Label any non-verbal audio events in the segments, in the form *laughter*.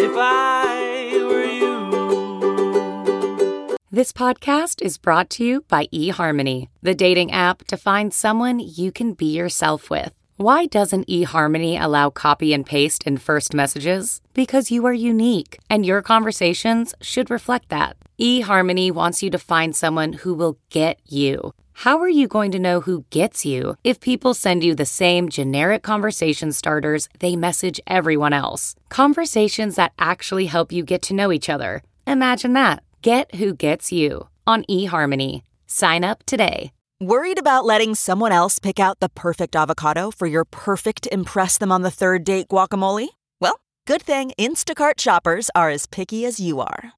If I were you. This podcast is brought to you by eHarmony, the dating app to find someone you can be yourself with. Why doesn't eHarmony allow copy and paste in first messages? Because you are unique, and your conversations should reflect that. eHarmony wants you to find someone who will get you. How are you going to know who gets you if people send you the same generic conversation starters they message everyone else? Conversations that actually help you get to know each other. Imagine that. Get who gets you on eHarmony. Sign up today. Worried about letting someone else pick out the perfect avocado for your perfect Impress Them on the Third Date guacamole? Well, good thing Instacart shoppers are as picky as you are.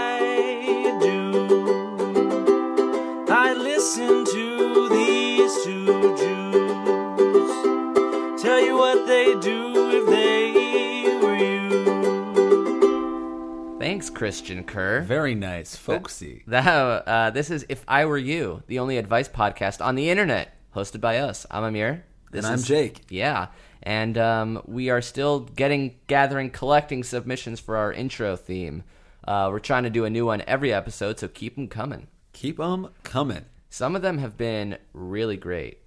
Thanks, Christian Kerr. Very nice, folksy. That, uh, this is If I Were You, the only advice podcast on the internet, hosted by us. I'm Amir. This And I'm is- Jake. Yeah, and um, we are still getting, gathering, collecting submissions for our intro theme. Uh, we're trying to do a new one every episode, so keep them coming. Keep them coming. Some of them have been really great.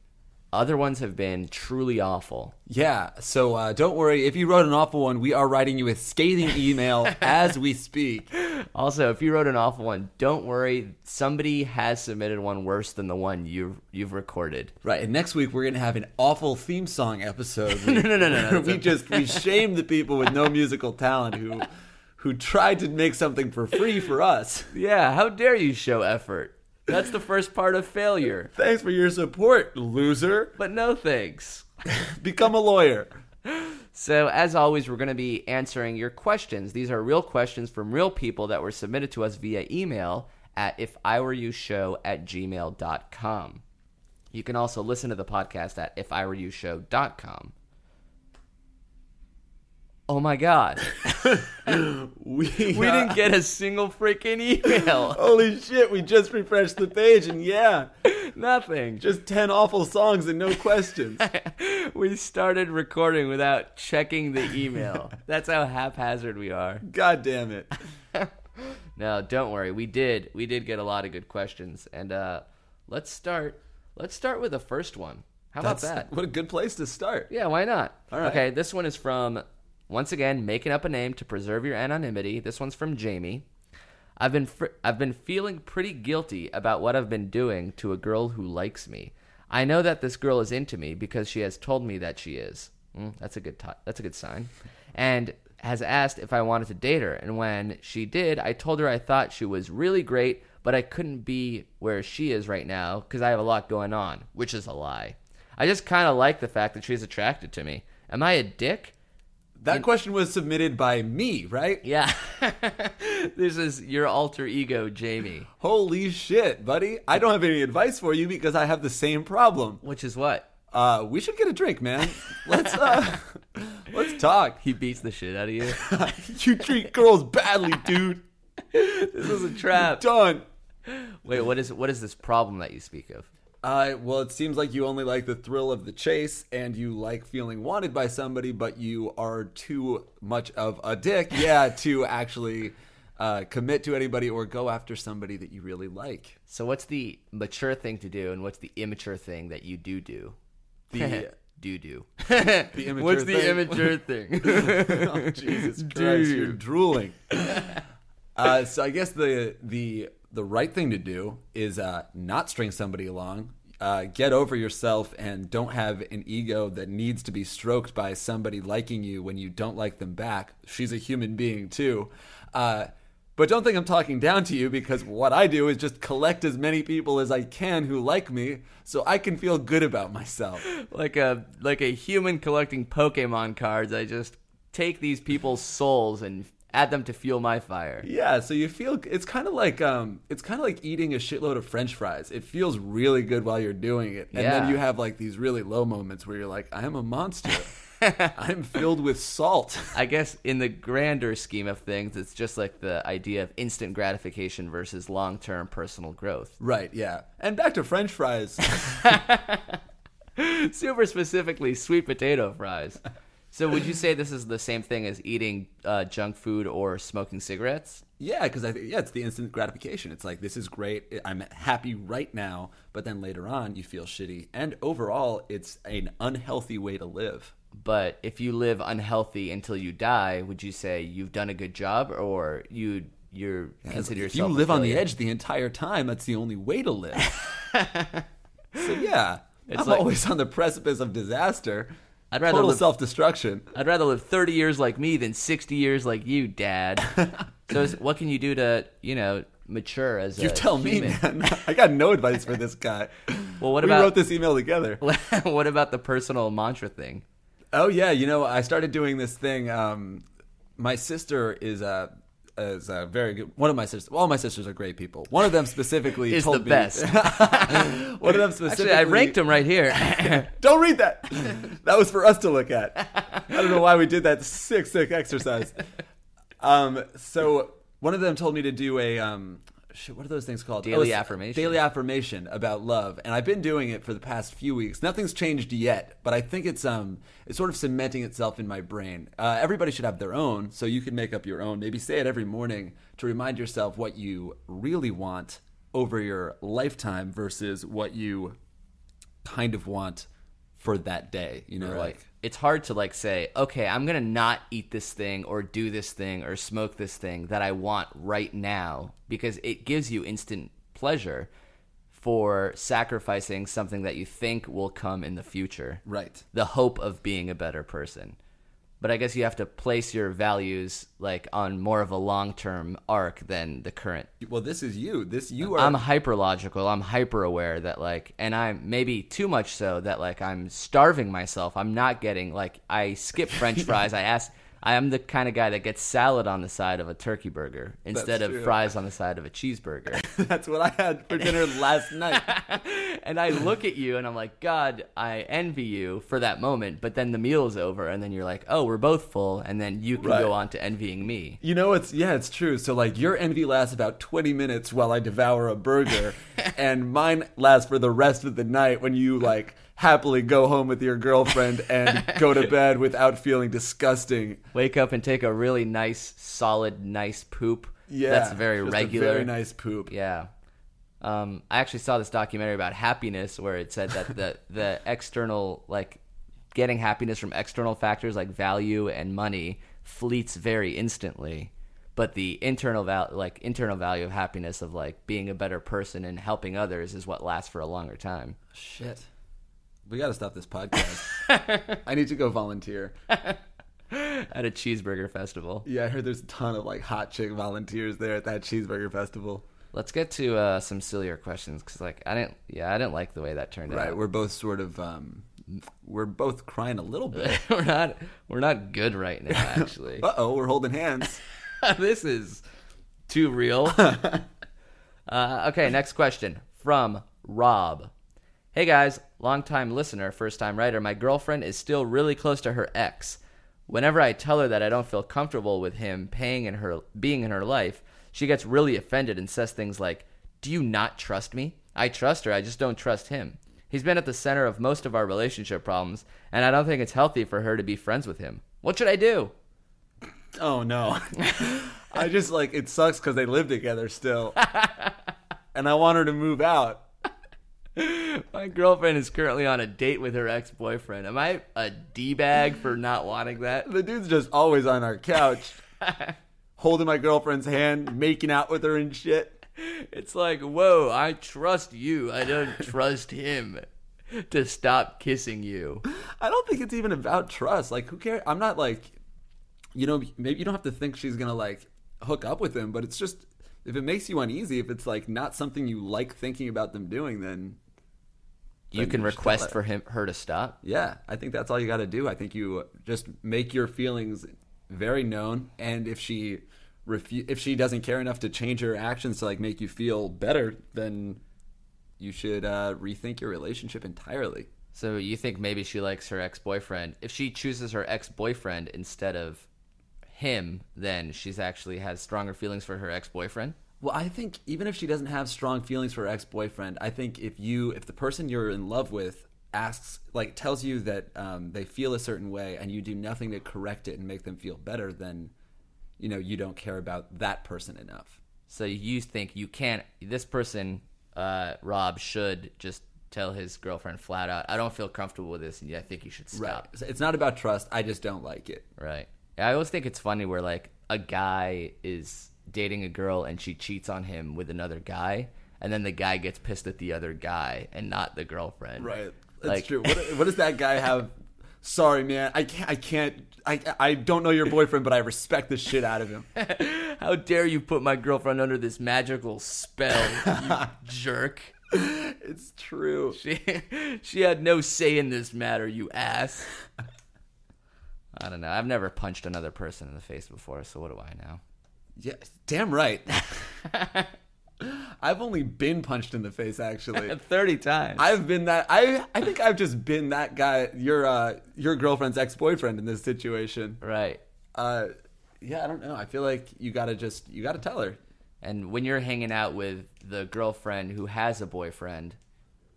Other ones have been truly awful. Yeah, so uh, don't worry. If you wrote an awful one, we are writing you a scathing email *laughs* as we speak. Also, if you wrote an awful one, don't worry. Somebody has submitted one worse than the one you you've recorded. Right, and next week we're gonna have an awful theme song episode. *laughs* No, no, no, no, no. we just we shame the people with no musical talent who who tried to make something for free for us. Yeah, how dare you show effort? That's the first part of failure. Thanks for your support, loser. But no thanks. *laughs* Become a lawyer. So, as always, we're going to be answering your questions. These are real questions from real people that were submitted to us via email at ifiwereyoushow at gmail.com. You can also listen to the podcast at ifiwereyoushow.com. Oh my god. *laughs* We, *laughs* We didn't get a single freaking email. *laughs* Holy shit! We just refreshed the page, and yeah, Nothing. just ten awful songs and no questions. we started recording without checking the email. That's how haphazard we are. God damn it! No, don't worry. We did. We did get a lot of good questions, and uh, let's start. Let's start with the first one. How about that? What a good place to start. Yeah, why not? All right. Okay, this one is from once again making up a name to preserve your anonymity. This one's from Jamie. I've been fr- I've been feeling pretty guilty about what I've been doing to a girl who likes me. I know that this girl is into me because she has told me that she is. Mm, that's a good t- that's a good sign. And has asked if I wanted to date her. And when she did, I told her I thought she was really great, but I couldn't be where she is right now because I have a lot going on, which is a lie. I just kind of like the fact that she's attracted to me. Am I a dick? That question was submitted by me, right? Yeah. *laughs* *laughs* this is your alter ego, Jamie. Holy shit, buddy! I don't have any advice for you because I have the same problem. Which is what? Uh, we should get a drink, man. Let's uh, *laughs* let's talk. He beats the shit out of you. You treat girls badly, dude. this is a trap. Done. Wait, what is what is this problem that you speak of? Uh, well, it seems like you only like the thrill of the chase, and you like feeling wanted by somebody, but you are too much of a dick, *laughs* yeah, to actually uh, commit to anybody or go after somebody that you really like. So what's the mature thing to do and what's the immature thing that you do do? The *laughs* do do. *laughs* the immature What's the thing- immature thing? oh, Jesus Christ, you're drooling. Uh, so I guess the the the right thing to do is uh, not string somebody along. Uh, get over yourself and don't have an ego that needs to be stroked by somebody liking you when you don't like them back. She's a human being too. Uh, but don't think I'm talking down to you because what I do is just collect as many people as I can who like me so I can feel good about myself. *laughs* like a like a human collecting Pokemon cards. I just take these people's souls and add them to fuel my fire. Yeah, so you feel it's kind of like um, it's kind of like eating a shitload of French fries. It feels really good while you're doing it, and Yeah. then you have like these really low moments where you're like, "I am a monster. *laughs* I'm filled with salt." I guess in the grander scheme of things, it's just like the idea of instant gratification versus long term personal growth. Right? Yeah. And back to French fries. *laughs* Super specifically, sweet potato fries. *laughs* So, would you say this is the same thing as eating uh, junk food or smoking cigarettes? yeah, because I think yeah, it's the instant gratification. It's like this is great. I'm happy right now, but then later on you feel shitty, and overall, it's an unhealthy way to live. But if you live unhealthy until you die, would you say you've done a good job, or you you're consider if you yourself live on the edge the entire time, that's the only way to live. *laughs* so yeah, It's I'm like- always on the precipice of disaster. I'd rather total live- self destruction. I'd rather live 30 years like me than 60 years like you, Dad. *laughs* so, what can you do to, you know, mature as a You tell me, man. *laughs* I got no advice for this guy. Well, what about. we about- wrote this email together? *laughs* what about the personal mantra thing? Oh yeah, you know, I started doing this thing. Um, my sister is a is a very good. One of my sisters. All my sisters are great people. One of them specifically Is told the me- best. *laughs* *laughs* one of them specifically. Actually, I ranked them right here. *laughs* Don't read that. That was for us to look at. I don't know why we did that sick, sick exercise. Um, so one of them told me to do a um, shit, what are those things called? Daily it's affirmation. Daily affirmation about love, and I've been doing it for the past few weeks. Nothing's changed yet, but I think it's um, it's sort of cementing itself in my brain. Uh, everybody should have their own, so you can make up your own. Maybe say it every morning to remind yourself what you really want over your lifetime versus what you kind of want for that day. You know, like it's hard to like say, okay, I'm gonna not eat this thing or do this thing or smoke this thing that I want right now because it gives you instant pleasure for sacrificing something that you think will come in the future. right. The hope of being a better person. But I guess you have to place your values like on more of a long term arc than the current Well, this is you. This you are. I'm hyper logical. I'm hyper aware that like, and I'm maybe too much so that like I'm starving myself. I'm not getting like I skip *laughs* French fries. I ask. I am the kind of guy that gets salad on the side of a turkey burger instead of true. fries on the side of a cheeseburger. *laughs* That's what I had for dinner last night. *laughs* and I look at you and I'm like, God, I envy you for that moment. But then the meal is over, and then you're like, Oh, we're both full, and then you can Right. go on to envying me. You know, it's yeah, it's true. So like, your envy lasts about twenty minutes while I devour a burger, *laughs* *laughs* and mine lasts for the rest of the night when you like happily go home with your girlfriend and *laughs* go to bed without feeling disgusting. Wake up and take a really nice, solid, nice poop. Yeah, that's very regular. very nice poop. Yeah. Um, I actually saw this documentary about happiness where it said that the *laughs* the external like getting happiness from external factors like value and money fleets very instantly, but the internal val- like internal value of happiness of like being a better person and helping others is what lasts for a longer time. Shit. We got to stop this podcast. *laughs* I need to go volunteer. *laughs* At a cheeseburger festival. Yeah, I heard there's a ton of like hot chick volunteers there at that cheeseburger festival. Let's get to uh, some sillier questions because like I didn't yeah I didn't like the way that turned Right, out. we're both sort of um we're both crying a little bit. *laughs* we're not we're not good right now actually. Uh-oh, we're holding hands. *laughs* this is too real. *laughs* uh, okay, next question from Rob. Hey guys, longtime listener, first time writer. My girlfriend is still really close to her ex. Whenever I tell her that I don't feel comfortable with him paying in her being in her life, she gets really offended and says things like, "Do you not trust me? I trust her, I just don't trust him." He's been at the center of most of our relationship problems, and I don't think it's healthy for her to be friends with him. What should I do? Oh no. *laughs* I just like it sucks cuz they live together still. *laughs* and I want her to move out. My girlfriend is currently on a date with her ex boyfriend. Am I a D bag for not wanting that? The dude's just always on our couch *laughs* holding my girlfriend's hand, making out with her and shit. It's like, whoa, I trust you. I don't trust him to stop kissing you. I don't think it's even about trust. Like who cares? I'm not like you know, maybe you don't have to think she's going to like hook up with him, but it's just if it makes you uneasy, if it's like not something you like thinking about them doing, then You can request for him her to stop. yeah, I think that's all you got to do. I think you just make your feelings very known, and if she refu- if she doesn't care enough to change her actions to like make you feel better, then you should uh, rethink your relationship entirely. So you think maybe she likes her ex boyfriend? If she chooses her ex boyfriend instead of him, then she's actually has stronger feelings for her ex boyfriend. Well, I think even if she doesn't have strong feelings for her ex-boyfriend, I think if you if the person you're in love with asks like tells you that um, they feel a certain way and you do nothing to correct it and make them feel better, then you know you don't care about that person enough. So you think you can't? This person, uh, Rob, should just tell his girlfriend flat out, "I don't feel comfortable with this, and I think you should stop." So It's not about trust. I just don't like it. Right. I always think it's funny where like a guy is dating a girl and she cheats on him with another guy, and then the guy gets pissed at the other guy and not the girlfriend. Right. That's Like- true. What, what does that guy have? Sorry, man. I can't. I can't. I, I don't know your boyfriend, but I respect the shit out of him. *laughs* How dare you put my girlfriend under this magical spell, you *laughs* jerk? It's true. She she had no say in this matter, you ass. *laughs* I don't know. I've never punched another person in the face before, so what do I know? Yeah, damn right. *laughs* I've only been punched in the face actually. *laughs* Thirty times. I've been that I I think I've just been that guy your uh your girlfriend's ex-boyfriend in this situation. right. Uh yeah, I don't know. I feel like you got to just you got to tell her. And when you're hanging out with the girlfriend who has a boyfriend,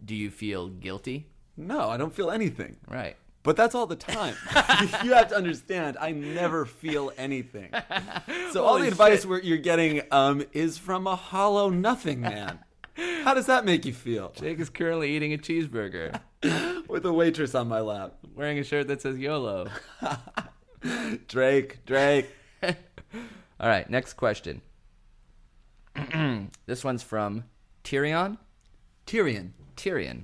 do you feel guilty? No, I don't feel anything. Right. But that's all the time. *laughs* *laughs* you have to understand, I never feel anything. *laughs* So all the advice shit. you're getting um, is from a hollow nothing man. How does that make you feel? Jake is currently eating a cheeseburger, With a waitress on my lap. wearing a shirt that says YOLO. Drake, Drake. All right, next question. *clears throat* this one's from Tyrion. Tyrion. Tyrion,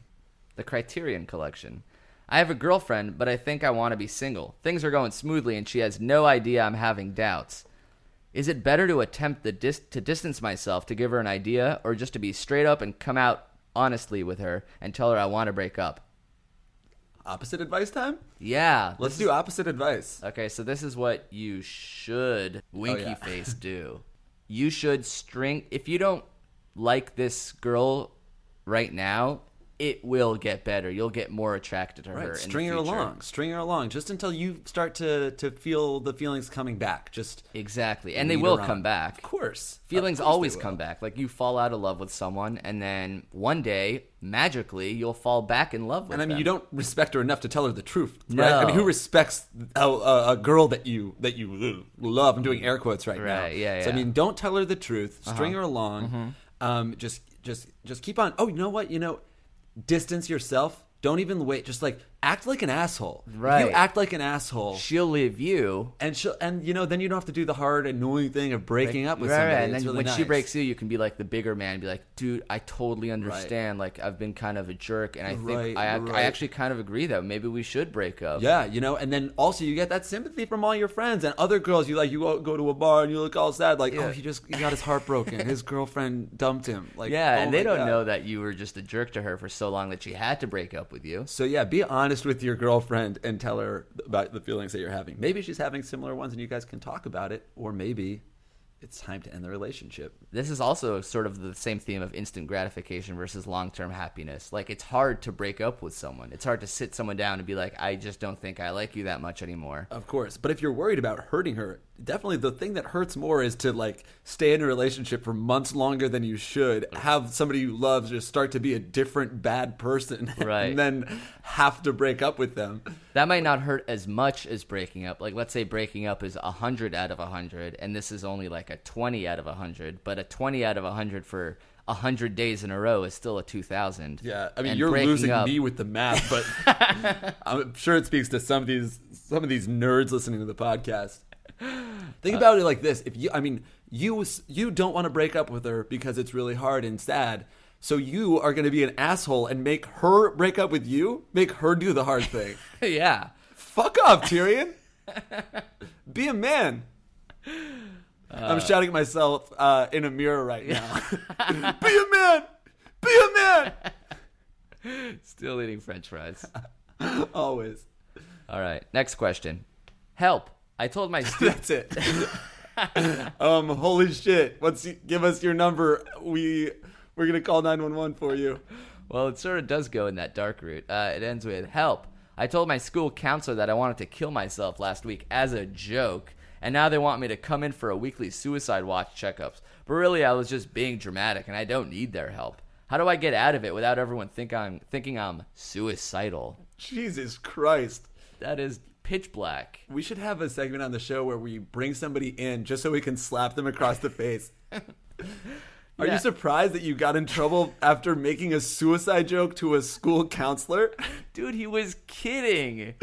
the Criterion Collection. I have a girlfriend, but I think I want to be single. Things are going smoothly, and she has no idea I'm having doubts. Is it better to attempt the dis- to distance myself to give her an idea, or just to be straight up and come out honestly with her and tell her I want to break up? Opposite advice time? Yeah, Let's do opposite advice. Okay, so this is what you should oh, winky yeah. face *laughs* do. You should string if you don't like this girl right now, it will get better. You'll get more attracted to her. Right, in string her along. String her along just until you start to, to feel the feelings coming back. Just Exactly. And they will come back. Of course. Feelings Of course always come back. Like you fall out of love with someone and then one day, magically, you'll fall back in love with And I mean, them. you don't respect her enough to tell her the truth, right? I mean, who respects a, a, girl that you that you love? I'm doing air quotes right, now. Right, yeah, So I mean, don't tell her the truth. String her along. Um, just just just keep on. Oh, you know what? You know, distance yourself. Don't even wait. Just like act like an asshole. Right. You act like an asshole. She'll leave you. And she'll, and you know, then you don't have to do the hard, annoying thing of breaking up with right, somebody. right. And It's then really when she breaks you, you can be like the bigger man, be like, dude, I totally understand. Like I've been kind of a jerk, and I think Right, I, right. I actually kind of agree that maybe we should break up. Yeah, you know, and then also you get that sympathy from all your friends and other girls. You like you go, go to a bar and you look all sad, like, oh, Yeah. oh, he just he got his heart broken. his *laughs* girlfriend dumped him. Like, Yeah, oh and they don't God. know that you were just a jerk to her for so long that she had to break up with you. So yeah, be honest with your girlfriend and tell her about the feelings that you're having. Maybe she's having similar ones, and you guys can talk about it, or maybe it's time to end the relationship. This is also sort of the same theme of instant gratification versus long term happiness. Like, it's hard to break up with someone. It's hard to sit someone down and be like, I just don't think I like you that much anymore. Of course, but if you're worried about hurting her, definitely the thing that hurts more is to like stay in a relationship for months longer than you should. Mm. Have somebody you love just start to be a different bad person, *laughs* Right. and then have to break up with them. That might not hurt as much as breaking up. Like, let's say breaking up is 100 out of 100, and this is only like a 20 out of 100, but a 20 out of 100 for 100 days in a row is still a 2000. Yeah, I mean And you're losing up- me with the math, but *laughs* I'm sure it speaks to some of these some of these nerds listening to the podcast. Think about it like this: if you, I mean, you you don't want to break up with her because it's really hard and sad, so you are going to be an asshole and make her break up with you, make her do the hard thing. *laughs* yeah. Fuck off, Tyrion. *laughs* Be a man. I'm shouting at myself uh, in a mirror right now. *laughs* Be a man. Be a man. Still eating french fries. Always. All right. Next question. Help. I told my *laughs* students. That's it. *laughs* um, holy shit! What's give us your number? We we're gonna call nine one one for you. Well, it sort of does go in that dark route. Uh, it ends with help. I told my school counselor that I wanted to kill myself last week as a joke, and now they want me to come in for a weekly suicide watch checkups. But really, I was just being dramatic, and I don't need their help. How do I get out of it without everyone think I'm thinking I'm suicidal? Jesus Christ! That is pitch black. We should have a segment on the show where we bring somebody in just so we can slap them across the face. *laughs* Are Yeah. you surprised that you got in trouble after making a suicide joke to a school counselor? Dude, he was kidding.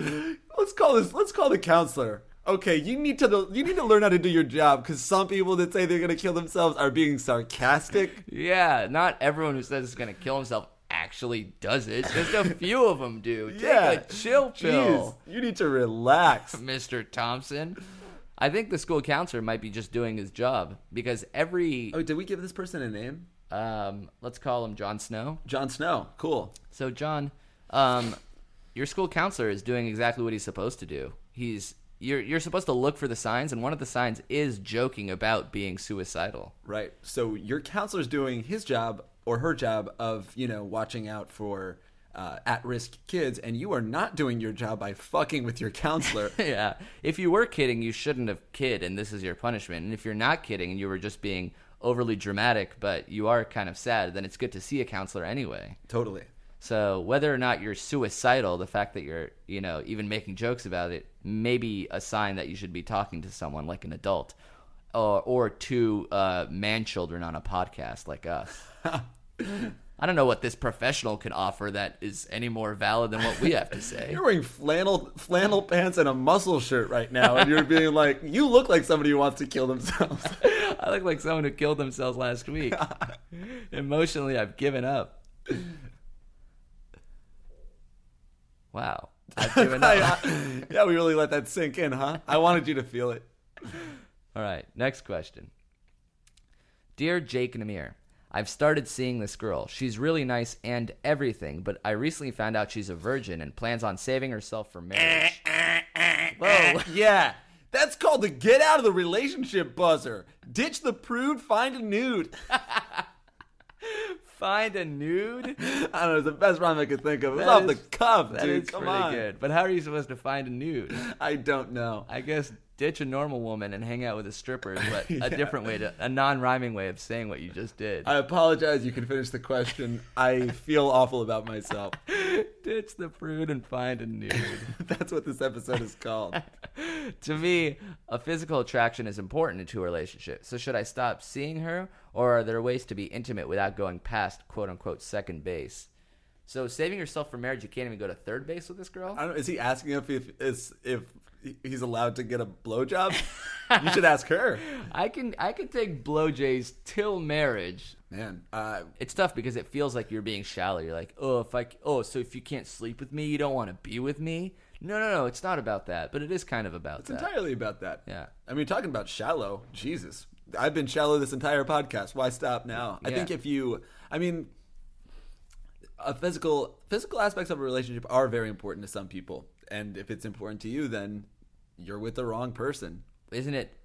Let's call this. Let's call the counselor. Okay, you need to you need to learn how to do your job because some people that say they're gonna kill themselves are being sarcastic. Yeah, not everyone who says he's gonna kill himself actually does it. Just a *laughs* few of them do. Take Yeah. a chill pill. Jeez, you need to relax. *laughs* Mr. Thompson. I think the school counselor might be just doing his job because every Oh, did we give this person a name? um, let's call him Jon Snow. Jon Snow. Cool. So Jon, um, your school counselor is doing exactly what he's supposed to do. He's you're you're supposed to look for the signs, and one of the signs is joking about being suicidal. Right. So your counselor's doing his job or her job of, you know, watching out for uh, at-risk kids, and you are not doing your job by fucking with your counselor. *laughs* yeah. If you were kidding, you shouldn't have kid, and this is your punishment. And if you're not kidding and you were just being overly dramatic, but you are kind of sad, then it's good to see a counselor anyway. totally. So whether or not you're suicidal, the fact that you're, you know, even making jokes about it, may be a sign that you should be talking to someone like an adult, or or two uh, man children on a podcast like us. *laughs* I don't know what this professional can offer that is any more valid than what we have to say. You're wearing flannel flannel pants and a muscle shirt right now, and you're being like, you look like somebody who wants to kill themselves. *laughs* I look like someone who killed themselves last week. *laughs* Emotionally, I've given up. Wow. I've given *laughs* up. yeah, we really let that sink in, huh? I wanted you to feel it. All right, next question. Dear Jake and Amir, I've started seeing this girl. She's really nice and everything, but I recently found out she's a virgin and plans on saving herself for marriage. Whoa. *laughs* Yeah, that's called the get out of the relationship buzzer. Ditch the prude, find a nude. *laughs* Find a nude? *laughs* I don't know, it's the best rhyme I could think of. It's off the cuff, That dude. is Come pretty on. good. But how are you supposed to find a nude? I don't know. I guess ditch a normal woman and hang out with *laughs* a stripper is what a different way to a non-rhyming way of saying what you just did. I apologize. You can finish the question. I feel awful about myself. *laughs* ditch the prude and find a nude. *laughs* That's what this episode is called. to me, a physical attraction is important to a relationship. So should I stop seeing her, or are there ways to be intimate without going past quote unquote second base? So saving yourself for marriage, you can't even go to third base with this girl. I don't. Is he asking if if if he's allowed to get a blowjob? *laughs* you should ask her. I can I can take blowjays till marriage. Man, uh, It's tough because it feels like you're being shallow. You're like, oh, if I oh, so if you can't sleep with me, you don't want to be with me. No, no, no. It's not about that, but it is kind of about that. it's that. entirely about that. Yeah. I mean, talking about shallow. Jesus, I've been shallow this entire podcast. Why stop now? I Yeah. think if you, I mean, a physical physical aspects of a relationship are very important to some people, and if it's important to you, then you're with the wrong person. isn't it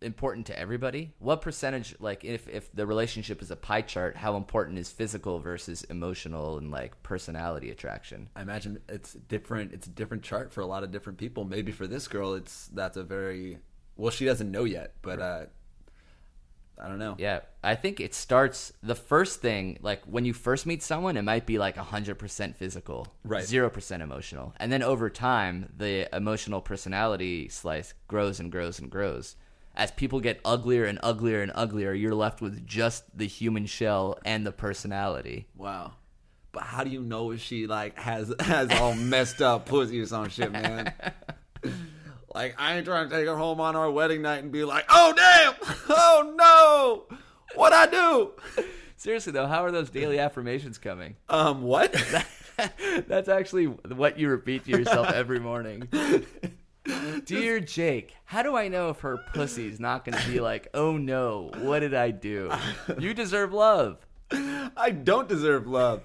important to everybody? What percentage, like, if if the relationship is a pie chart, how important is physical versus emotional and like personality attraction? I imagine it's different. It's a different chart for a lot of different people. Maybe for this girl, it's that's a very well. She doesn't know yet, but uh, I don't know. Yeah, I think it starts the first thing like when you first meet someone, it might be like hundred percent physical, Right. Zero percent emotional, and then over time, the emotional personality slice grows and grows and grows. As people get uglier and uglier and uglier, you're left with just the human shell and the personality. Wow. But how do you know if she like has *laughs* has all messed up pussy or some shit, man? *laughs* like I ain't trying to take her home on our wedding night and be like, oh damn, *laughs* oh no, what I do? *laughs* Seriously though, how are those daily affirmations coming? Um, what? *laughs* That's actually what you repeat to yourself every morning. Dear Jake, how do I know if her pussy's not going to be like, oh no, what did I do? You deserve love. I don't deserve love.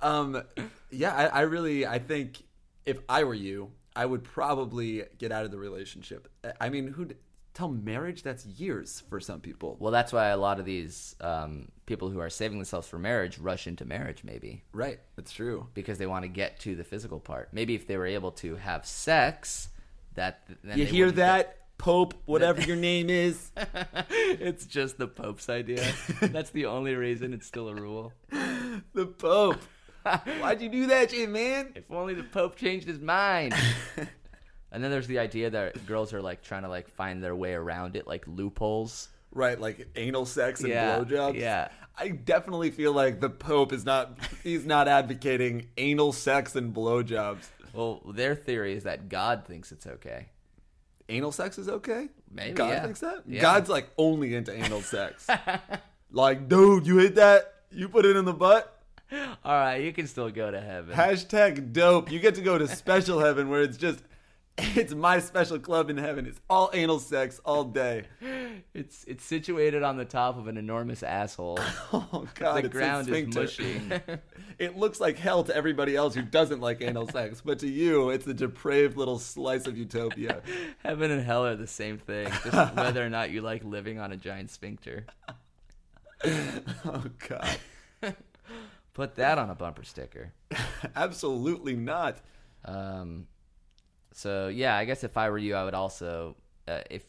um, yeah, I, I really, I think if I were you, I would probably get out of the relationship. I mean, who tell marriage? That's years for some people. Well, that's why a lot of these um, people who are saving themselves for marriage rush into marriage, maybe Right, that's true. because they want to get to the physical part. Maybe if they were able to have sex, that then You hear that, Pope? Whatever your *laughs* name is. *laughs* it's just the Pope's idea. *laughs* that's the only reason it's still a rule. the Pope. *laughs* Why'd you do that shit, man? If only the Pope changed his mind. *laughs* and then there's the idea that girls are like trying to like find their way around it, like loopholes. Right, like anal sex and Yeah, blowjobs. yeah. I definitely feel like the Pope is not he's not advocating anal sex and blowjobs. Well, their theory is that God thinks it's okay. Anal sex is okay? Maybe, God yeah. thinks that? Yeah. God's like only into anal sex. *laughs* like, dude, you hit that? You put it in the butt? All right, you can still go to heaven. Hashtag dope. You get to go to special heaven where it's just it's my special club in heaven. It's all anal sex all day. It's it's situated on the top of an enormous asshole. *laughs* Oh god, the it's a ground is mushy. *laughs* it looks like hell to everybody else who doesn't like anal sex, but to you, it's a depraved little slice of utopia. *laughs* Heaven and hell are the same thing, just whether or not you like living on a giant sphincter. Oh god. Put that on a bumper sticker. *laughs* Absolutely not. Um, so yeah, I guess if I were you, I would also, uh, if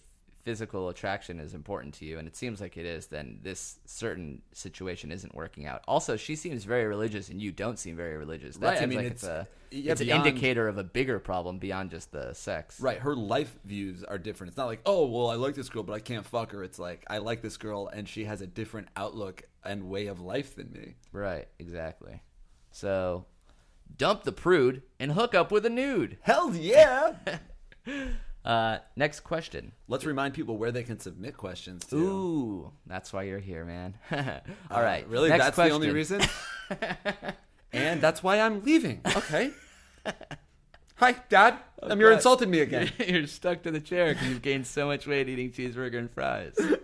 physical attraction is important to you, and it seems like it is, then this certain situation isn't working out. Also, she seems very religious, and you don't seem very religious. That Right, I seems mean, like it's- it's, a yeah, it's beyond- an indicator of a bigger problem beyond just the sex. Right, her life views are different. It's not like, oh, well, I like this girl, but I can't fuck her. It's like, I like this girl, and she has a different outlook and way of life than me. Right. Exactly. So, dump the prude and hook up with a nude. Hell yeah! *laughs* Uh, next question. Let's remind people where they can submit questions to. Ooh, that's why you're here, man. *laughs* All Uh, right. Really? Next that's the only question. reason? *laughs* and that's why I'm leaving. Okay. *laughs* Hi, Dad. um, you're God. insulting me again. You're stuck to the chair because you've gained so much weight eating cheeseburger and fries. Oh,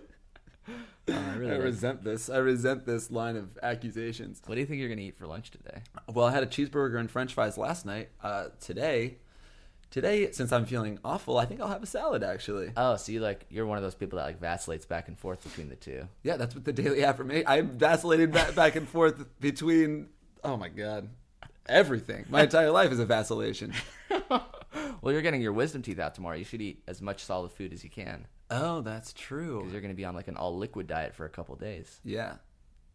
I really I resent this. I resent this line of accusations. what do you think you're gonna eat for lunch today? Well, I had a cheeseburger and French fries last night. Uh, today, today, since I'm feeling awful, I think I'll have a salad. Actually, Oh, so you like you're one of those people that like vacillates back and forth between the two. yeah, that's what the daily affirmation. I vacillated back, back and forth between. Oh my god, everything. My entire life is a vacillation. *laughs* Well, you're getting your wisdom teeth out tomorrow. You should eat as much solid food as you can Oh, that's true. because you're gonna be on like an all liquid diet for a couple days. Yeah,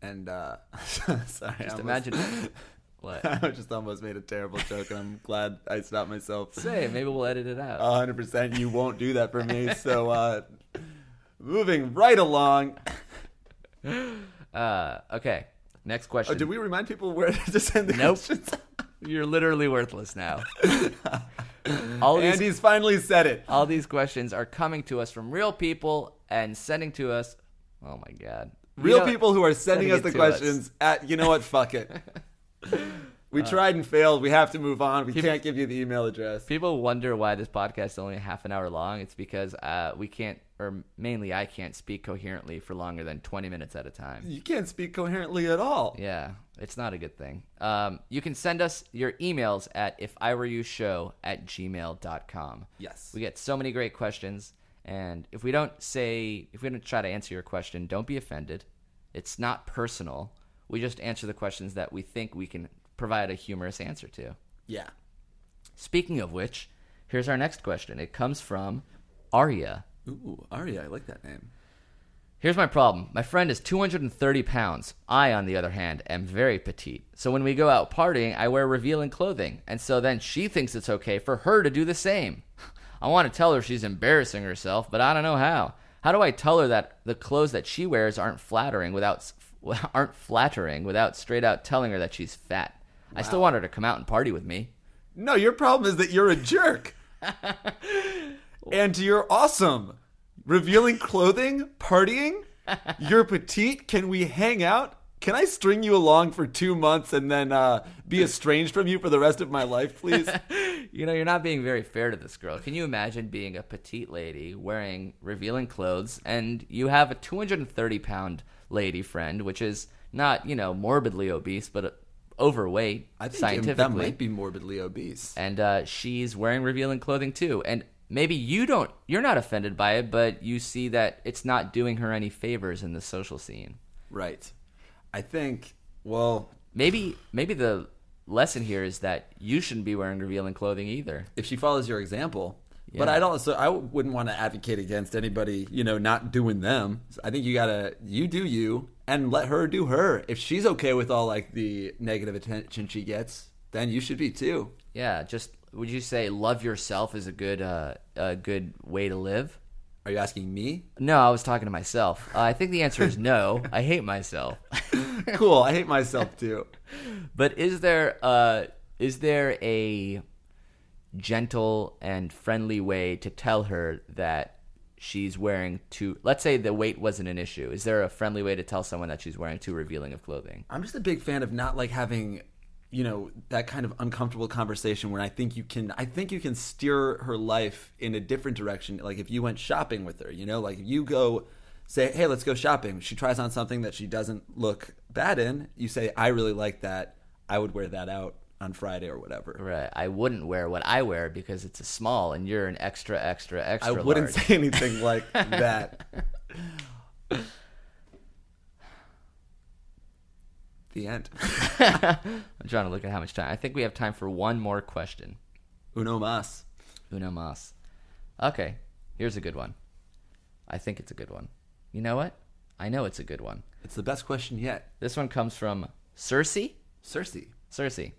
and uh, *laughs* sorry, Just almost- imagine *laughs* what. *laughs* I just almost made a terrible joke, and I'm glad I stopped myself. Say, maybe we'll edit it out. hundred percent, you won't do that for me. So, uh, moving right along. *laughs* Uh, okay. Next question. Oh, did we remind people where *laughs* to send the Nope. questions? You're literally worthless now. all these Andy's finally said it. all these questions are coming to us from real people and sending to us. Oh my god. You Real know- people who are sending, sending us the questions at you know what? Fuck it. *laughs* We tried and failed. We have to move on. We People- can't give you the email address. People wonder why this podcast is only half an hour long. It's because uh, we can't, or mainly I can't speak coherently for longer than 20 minutes at a time. You can't speak coherently at all. Yeah, it's not a good thing. Um, you can send us your emails at if I were you show at gmail.com. Yes. We get so many great questions. And if we don't say, if we don't try to answer your question, don't be offended. It's not personal. We just answer the questions that we think we can provide a humorous answer to. Yeah. Speaking of which, here's our next question. It comes from Arya. Ooh, Arya, I like that name. Here's my problem. My friend is 230 pounds. I, on the other hand, am very petite. So when we go out partying, I wear revealing clothing. And so then she thinks it's okay for her to do the same. *laughs* I want to tell her she's embarrassing herself, but I don't know how. How do I tell her that the clothes that she wears aren't flattering without *laughs* aren't flattering without straight out telling her that she's fat? I still want her to come out and party with me. No, your problem is that you're a jerk. *laughs* and you're awesome. Revealing clothing, partying. You're petite. Can we hang out? Can I string you along for two months and then uh, be estranged from you for the rest of my life, please? *laughs* You know, you're not being very fair to this girl. Can you imagine being a petite lady wearing revealing clothes and you have a 230 pound lady friend, which is not, you know, morbidly obese, but uh, overweight I think scientifically, that might be morbidly obese. and uh, she's wearing revealing clothing too. And maybe you don't, you're not offended by it, but you see that it's not doing her any favors in the social scene. Right. I think. Well, Maybe, maybe the lesson here is that you shouldn't be wearing revealing clothing either. if she follows your example. But I don't. So I wouldn't want to advocate against anybody, you know, not doing them. I think you gotta, you do you, and let her do her. If she's okay with all like the negative attention she gets, then you should be too. Yeah, just would you say love yourself is a good, uh, a good way to live? Are you asking me? No, I was talking to myself. Uh, I think the answer is no. *laughs* I hate myself. cool. I hate myself too. *laughs* But is there uh is there a gentle and friendly way to tell her that she's wearing too let's say the weight wasn't an issue. Is there a friendly way to tell someone that she's wearing too revealing of clothing? I'm just a big fan of not like having, you know, that kind of uncomfortable conversation where I think you can, I think you can steer her life in a different direction. Like if you went shopping with her, you know, like if you go say, hey, let's go shopping. She tries on something that she doesn't look bad in. You say, I really like that. I would wear that out on Friday or whatever. Right. I wouldn't wear what I wear because it's a small and you're an extra extra extra. I wouldn't large. say anything like *laughs* that. *laughs* the end. *laughs* I'm trying to look at how much time. I think we have time for one more question. Uno mas. Uno mas. Okay, here's a good one. I think it's a good one. You know what? I know it's a good one. It's the best question yet. This one comes from Cersei. Cersei. Cersei.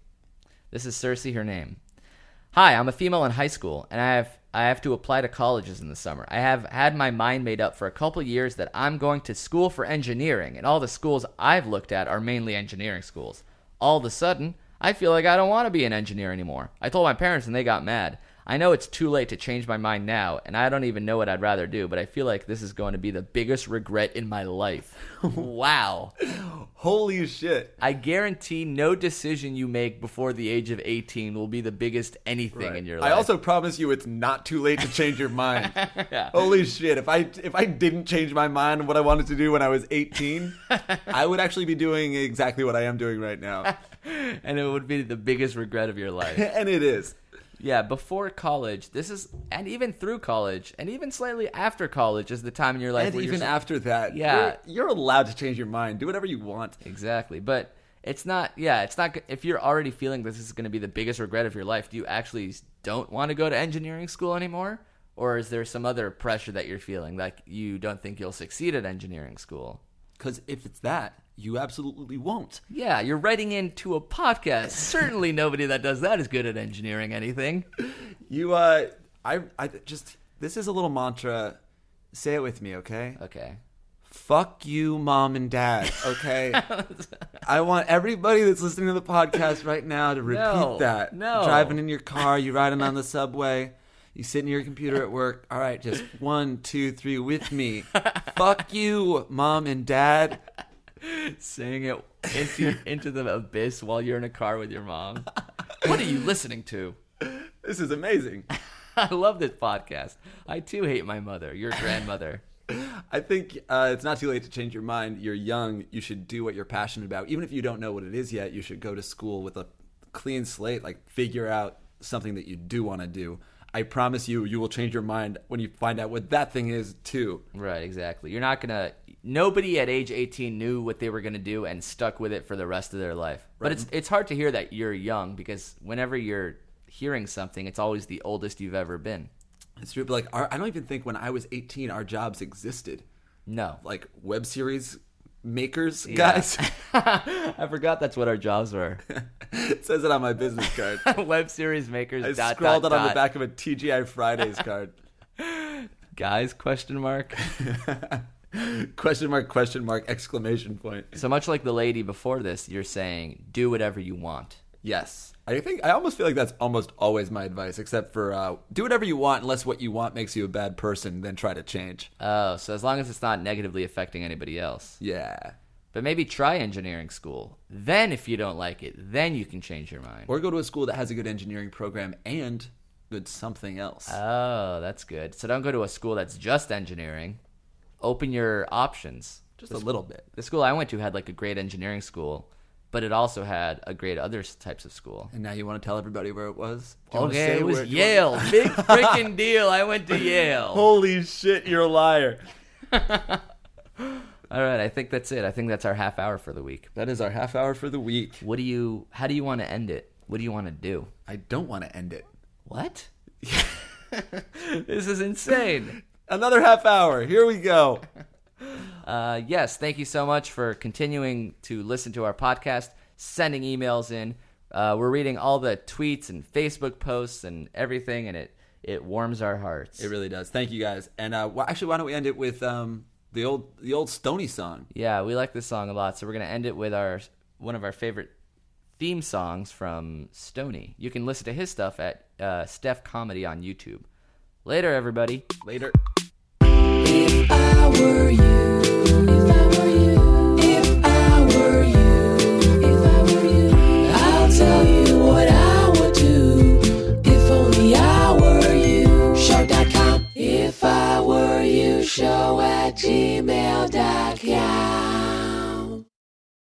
This is Cersei, her name. Hi, I'm a female in high school, and I have I have to apply to colleges in the summer. I have had my mind made up for a couple years that I'm going to school for engineering, and all the schools I've looked at are mainly engineering schools. All of a sudden, I feel like I don't want to be an engineer anymore. I told my parents, and they got mad. I know it's too late to change my mind now, and I don't even know what I'd rather do, but I feel like this is going to be the biggest regret in my life. *laughs* wow. Holy shit. I guarantee no decision you make before the age of 18 will be the biggest anything in your life. I also promise you it's not too late to change your mind. *laughs* Holy shit. If I if I didn't change my mind on what I wanted to do when I was 18, *laughs* I would actually be doing exactly what I am doing right now. and it would be the biggest regret of your life. and it is. Yeah, before college, this is and even through college and even slightly after college is the time in your life And even you're after that, Yeah. you're, you're allowed to change your mind. Do whatever you want. Exactly. But it's not yeah, it's not if you're already feeling this is going to be the biggest regret of your life, do you actually don't want to go to engineering school anymore? Or is there some other pressure that you're feeling like you don't think you'll succeed at engineering school? Because if it's that, you absolutely won't. Yeah, you're writing into a podcast. Certainly nobody that does that is good at engineering anything. You, uh, I, I just, this is a little mantra. Say it with me, okay? Okay. Fuck you, mom and dad, okay? *laughs* I want everybody that's listening to the podcast right now to repeat No, that. no. Driving in your car, you riding on the subway, you sitting in your computer at work. All right, just one, two, three with me. *laughs* Fuck you, mom and dad. Saying it into *laughs* into the abyss while you're in a car with your mom. What are you listening to? This is amazing. *laughs* I love this podcast. I too hate my mother, your grandmother. *laughs* I think uh, it's not too late to change your mind. You're young. You should do what you're passionate about. Even if you don't know what it is yet, you should go to school with a clean slate. Like figure out something that you do want to do. I promise you, you will change your mind when you find out what that thing is too. Right, exactly. You're not gonna. Nobody at age 18 knew what they were gonna do and stuck with it for the rest of their life. But it's it's hard to hear that you're young because whenever you're hearing something, it's always the oldest you've ever been. It's true. But like, our, I don't even think when I was 18, our jobs existed. No, Like web series makers, Yeah. guys. *laughs* I forgot that's what our jobs were. *laughs* it says it on my business card. *laughs* Web series makers. I dot, scrawled dot, it on the back of a TGI Fridays card. Guys? Question mark. *laughs* question mark, question mark, exclamation point. so much like the lady before this, you're saying do whatever you want. Yes. I think I almost feel like that's almost always my advice, except for uh, do whatever you want unless what you want makes you a bad person, then try to change. Oh, so as long as it's not negatively affecting anybody else. Yeah. But maybe try engineering school. Then, if you don't like it, then you can change your mind. Or go to a school that has a good engineering program and good something else. Oh, that's good. So don't go to a school that's just engineering. Open your options. Just a little bit. The school I went to had like a great engineering school, but it also had a great other types of school. And now you want to tell everybody where it was? Okay, it was where- do wanna- Yale. Big *laughs* freaking deal. I went to Yale. *laughs* Holy shit, you're a liar. *laughs* All right, I think that's it. I think that's our half hour for the week. That is our half hour for the week. What do you? How do you want to end it? What do you want to do? I don't want to end it. What? this is insane. Another half hour. Here we go. *laughs* Uh, yes, thank you so much for continuing to listen to our podcast, sending emails in. Uh, we're reading all the tweets and Facebook posts and everything, and it it warms our hearts. It really does. Thank you guys. And uh, wh- actually, why don't we end it with um, the old the old Stony song? yeah, we like this song a lot, so we're gonna end it with our one of our favorite theme songs from Stony. You can listen to his stuff at uh, Steph Comedy on YouTube. Later, everybody. Later. Show dot com, if I were you, show at gmail.com.